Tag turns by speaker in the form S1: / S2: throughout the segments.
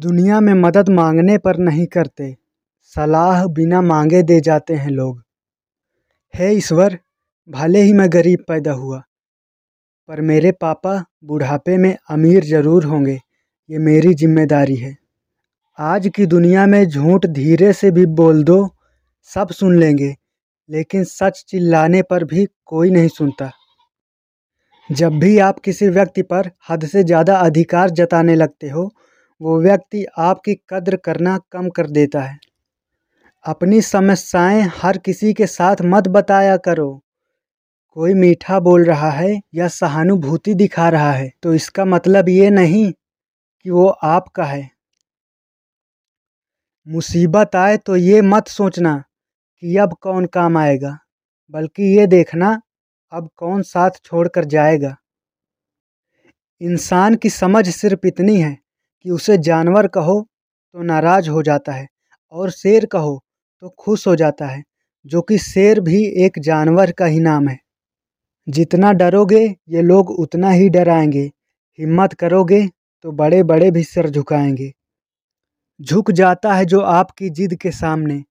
S1: दुनिया में मदद मांगने पर नहीं करते। सलाह बिना मांगे दे जाते हैं लोग। हे ईश्वर, भले ही मैं गरीब पैदा हुआ, पर मेरे पापा बुढ़ापे में अमीर ज़रूर होंगे, ये मेरी ज़िम्मेदारी है। आज की दुनिया में झूठ धीरे से भी बोल दो, सब सुन लेंगे, लेकिन सच चिल्लाने पर भी कोई नहीं सुनता। जब भी आप किसी व्यक्ति पर हद से ज़्यादा अधिकार जताने लगते हो वो व्यक्ति आपकी कद्र करना कम कर देता है। अपनी समस्याएँ हर किसी के साथ मत बताया करो। कोई मीठा बोल रहा है या सहानुभूति दिखा रहा है तो इसका मतलब ये नहीं कि वो आपका है। मुसीबत आए तो ये मत सोचना कि अब कौन काम आएगा, बल्कि ये देखना अब कौन साथ छोड़कर जाएगा। इंसान की समझ सिर्फ़ इतनी है कि उसे जानवर कहो तो नाराज़ हो जाता है और शेर कहो तो खुश हो जाता है, जो कि शेर भी एक जानवर का ही नाम है। जितना डरोगे ये लोग उतना ही डराएँगे, हिम्मत करोगे तो बड़े बड़े भी सिर झुकाएँगे। झुक जाता है जो आपकी जिद के सामने,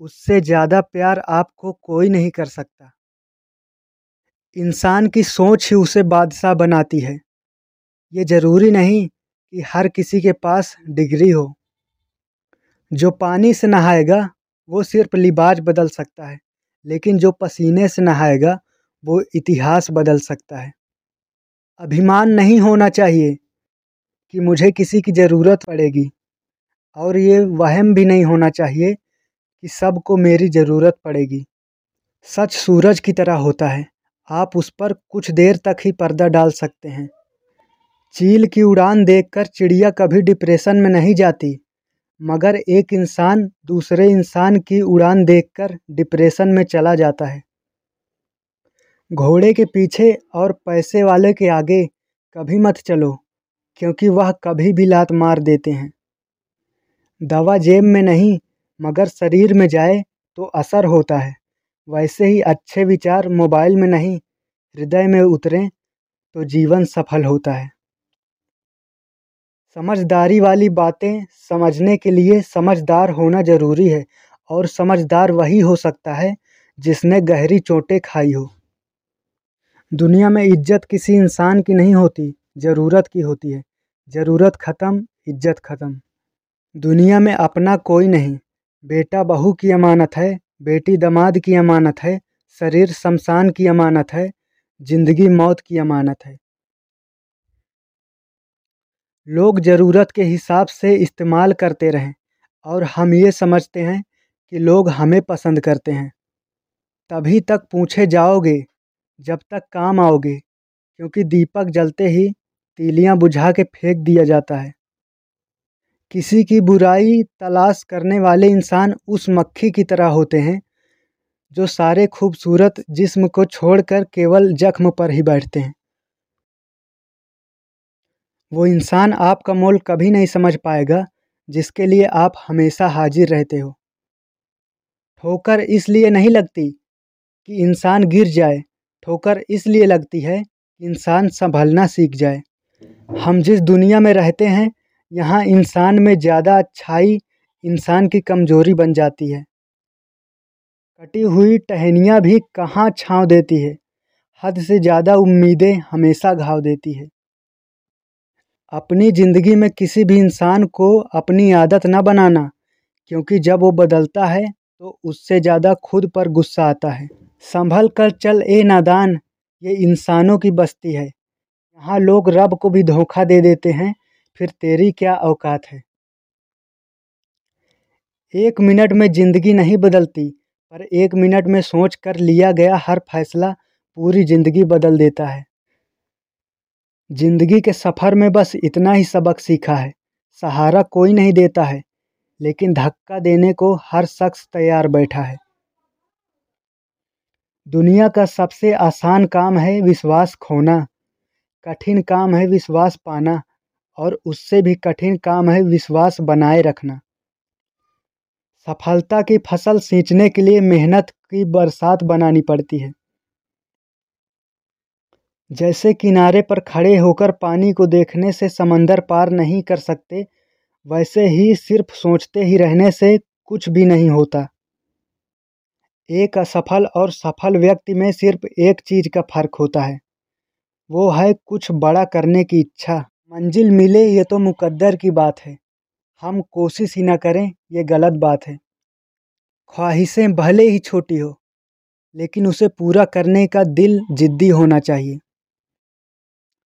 S1: उससे ज़्यादा प्यार आपको कोई नहीं कर सकता। इंसान की सोच ही उसे बादशाह बनाती है। ये ज़रूरी नहीं कि हर किसी के पास डिग्री हो। जो पानी से नहाएगा, वो सिर्फ़ लिबाज बदल सकता है, लेकिन जो पसीने से नहाएगा, वो इतिहास बदल सकता है। अभिमान नहीं होना चाहिए कि मुझे किसी की ज़रूरत पड़ेगी, और ये वहम भी नहीं होना चाहिए कि सबको मेरी ज़रूरत पड़ेगी। सच सूरज की तरह होता है, आप उस पर कुछ देर तक ही पर्दा डाल सकते हैं। चील की उड़ान देखकर चिड़िया कभी डिप्रेशन में नहीं जाती, मगर एक इंसान दूसरे इंसान की उड़ान देखकर डिप्रेशन में चला जाता है। घोड़े के पीछे और पैसे वाले के आगे कभी मत चलो, क्योंकि वह कभी भी लात मार देते हैं। दवा जेब में नहीं, मगर शरीर में जाए तो असर होता है। वैसे ही अच्छे विचार मोबाइल में नहीं, हृदय में उतरें तो जीवन सफल होता है। समझदारी वाली बातें समझने के लिए समझदार होना ज़रूरी है और समझदार वही हो सकता है जिसने गहरी चोटें खाई हो। दुनिया में इज़्ज़त किसी इंसान की नहीं होती, ज़रूरत की होती है। ज़रूरत ख़त्म, इज़्ज़त ख़त्म। दुनिया में अपना कोई नहीं। बेटा बहू की अमानत है, बेटी दमाद की अमानत है, शरीर शमशान की अमानत है, ज़िंदगी मौत की अमानत है। लोग ज़रूरत के हिसाब से इस्तेमाल करते रहें और हम ये समझते हैं कि लोग हमें पसंद करते हैं। तभी तक पूछे जाओगे, जब तक काम आओगे, क्योंकि दीपक जलते ही तीलियाँ बुझा के फेंक दिया जाता है। किसी की बुराई तलाश करने वाले इंसान उस मक्खी की तरह होते हैं, जो सारे खूबसूरत जिस्म को छोड़कर केवल जख्म पर ही बैठते हैं। वो इंसान आपका मोल कभी नहीं समझ पाएगा, जिसके लिए आप हमेशा हाजिर रहते हो। ठोकर इसलिए नहीं लगती कि इंसान गिर जाए, ठोकर इसलिए लगती है कि इंसान संभलना सीख जाए। हम जिस दुनिया में रहते हैं, यहाँ इंसान में ज़्यादा अच्छाई इंसान की कमज़ोरी बन जाती है। कटी हुई टहनियाँ भी कहाँ छाँव देती है, हद से ज़्यादा उम्मीदें हमेशा घाव देती है। अपनी ज़िंदगी में किसी भी इंसान को अपनी आदत न बनाना, क्योंकि जब वो बदलता है तो उससे ज़्यादा खुद पर गुस्सा आता है। संभल कर चल ए नादान, ये इंसानों की बस्ती है। यहाँ लोग रब को भी धोखा दे देते हैं, फिर तेरी क्या औकात है? एक मिनट में ज़िंदगी नहीं बदलती, पर एक मिनट में सोच कर लिया गया हर फैसला पूरी ज़िंदगी बदल देता है। ज़िंदगी के सफ़र में बस इतना ही सबक सीखा है। सहारा कोई नहीं देता है, लेकिन धक्का देने को हर शख्स तैयार बैठा है। दुनिया का सबसे आसान काम है विश्वास खोना, कठिन काम है विश्वास पाना, और उससे भी कठिन काम है विश्वास बनाए रखना। सफलता की फ़सल सींचने के लिए मेहनत की बरसात बनानी पड़ती है। जैसे किनारे पर खड़े होकर पानी को देखने से समंदर पार नहीं कर सकते, वैसे ही सिर्फ़ सोचते ही रहने से कुछ भी नहीं होता। एक असफल और सफल व्यक्ति में सिर्फ़ एक चीज़ का फ़र्क होता है, वो है कुछ बड़ा करने की इच्छा। मंजिल मिले ये तो मुकद्दर की बात है। हम कोशिश ही ना करें, ये गलत बात है। ख्वाहिशें भले ही छोटी हो, लेकिन उसे पूरा करने का दिल जिद्दी होना चाहिए।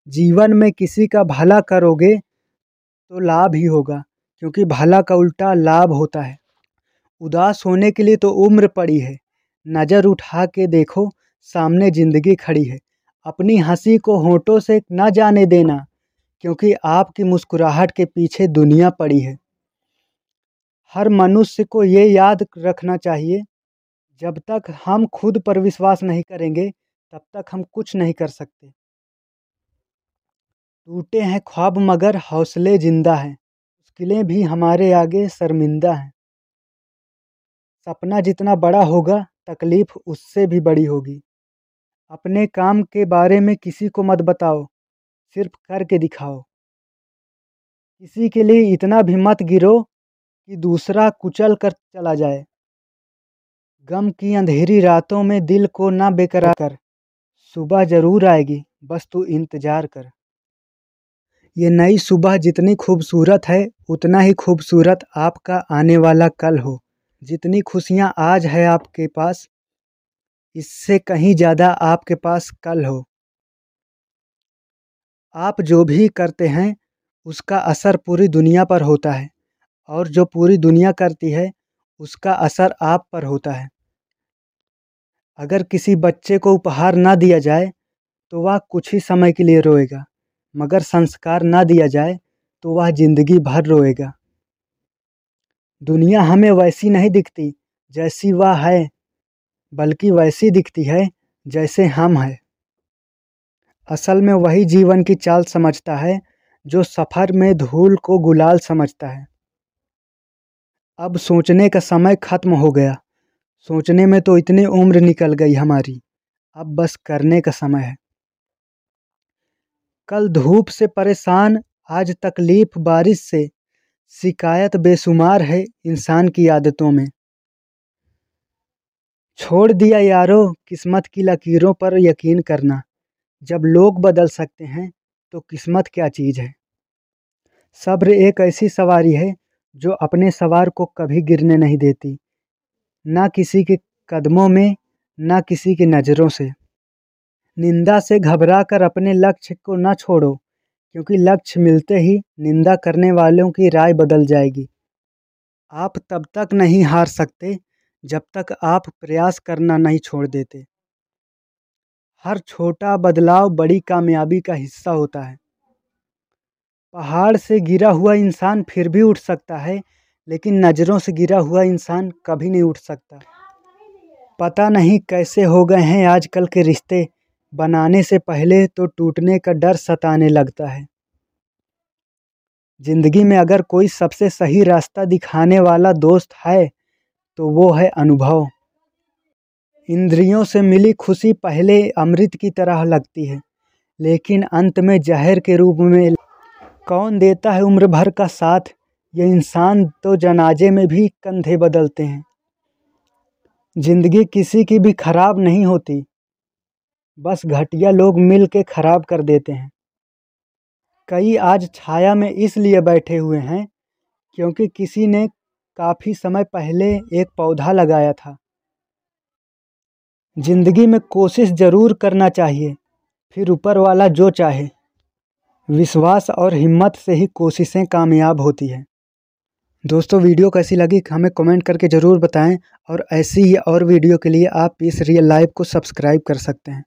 S1: जीवन में किसी का भला करोगे तो लाभ ही होगा, क्योंकि भला का उल्टा लाभ होता है। उदास होने के लिए तो उम्र पड़ी है। नज़र उठा के देखो, सामने ज़िंदगी खड़ी है। अपनी हँसी को होठों से न जाने देना, क्योंकि आपकी मुस्कुराहट के पीछे दुनिया पड़ी है। हर मनुष्य को ये याद रखना चाहिए, जब तक हम खुद पर विश्वास नहीं करेंगे, तब तक हम कुछ नहीं कर सकते। टूटे हैं ख्वाब मगर हौसले ज़िंदा हैं। मुश्किलें भी हमारे आगे शर्मिंदा हैं। सपना जितना बड़ा होगा, तकलीफ़ उससे भी बड़ी होगी। अपने काम के बारे में किसी को मत बताओ, सिर्फ़ करके दिखाओ। किसी के लिए इतना भी मत गिरो कि दूसरा कुचल कर चला जाए। गम की अंधेरी रातों में दिल को ना बेकरार कर। सुबह ज़रूर आएगी, बस तू इंतज़ार कर। ये नई सुबह जितनी खूबसूरत है, उतना ही खूबसूरत आपका आने वाला कल हो। जितनी खुशियाँ आज है आपके पास, इससे कहीं ज़्यादा आपके पास कल हो। आप जो भी करते हैं, उसका असर पूरी दुनिया पर होता है, और जो पूरी दुनिया करती है, उसका असर आप पर होता है। अगर किसी बच्चे को उपहार ना दिया जाए तो वह कुछ ही समय के लिए रोएगा। मगर संस्कार ना दिया जाए तो वह ज़िंदगी भर रोएगा। दुनिया हमें वैसी नहीं दिखती जैसी वह है, बल्कि वैसी दिखती है जैसे हम हैं। असल में वही जीवन की चाल समझता है, जो सफ़र में धूल को गुलाल समझता है। अब सोचने का समय ख़त्म हो गया। सोचने में तो इतनी उम्र निकल गई हमारी। अब बस करने का समय है। कल धूप से परेशान, आज तकलीफ़ बारिश से। शिकायत बेशुमार है इंसान की आदतों में। छोड़ दिया यारो किस्मत की लकीरों पर यकीन करना। जब लोग बदल सकते हैं तो किस्मत क्या चीज़ है? सब्र एक ऐसी सवारी है, जो अपने सवार को कभी गिरने नहीं देती। ना किसी के कदमों में, ना किसी की नज़रों से। निंदा से घबरा कर अपने लक्ष्य को न छोड़ो, क्योंकि लक्ष्य मिलते ही निंदा करने वालों की राय बदल जाएगी। आप तब तक नहीं हार सकते, जब तक आप प्रयास करना नहीं छोड़ देते। हर छोटा बदलाव बड़ी कामयाबी का हिस्सा होता है। पहाड़ से गिरा हुआ इंसान फिर भी उठ सकता है, लेकिन नज़रों से गिरा हुआ इंसान कभी नहीं उठ सकता। पता नहीं कैसे हो गए हैं आजकल के रिश्ते बनाने से पहले तो टूटने का डर सताने लगता है। ज़िंदगी में अगर कोई सबसे सही रास्ता दिखाने वाला दोस्त है तो वो है अनुभव। इंद्रियों से मिली खुशी पहले अमृत की तरह लगती है, लेकिन अंत में जहर के रूप में कौन देता है उम्र भर का साथ? ये इंसान तो जनाजे में भी कंधे बदलते हैं। ज़िंदगी किसी की भी ख़राब नहीं होती। बस घटिया लोग मिल के ख़राब कर देते हैं। कई आज छाया में इसलिए बैठे हुए हैं क्योंकि किसी ने काफ़ी समय पहले एक पौधा लगाया था। ज़िंदगी में कोशिश ज़रूर करना चाहिए, फिर ऊपर वाला जो चाहे। विश्वास और हिम्मत से ही कोशिशें कामयाब होती हैं। दोस्तों, वीडियो कैसी लगी हमें कमेंट करके ज़रूर बताएँ और ऐसी ही और वीडियो के लिए आप इस रियल लाइफ को सब्सक्राइब कर सकते हैं।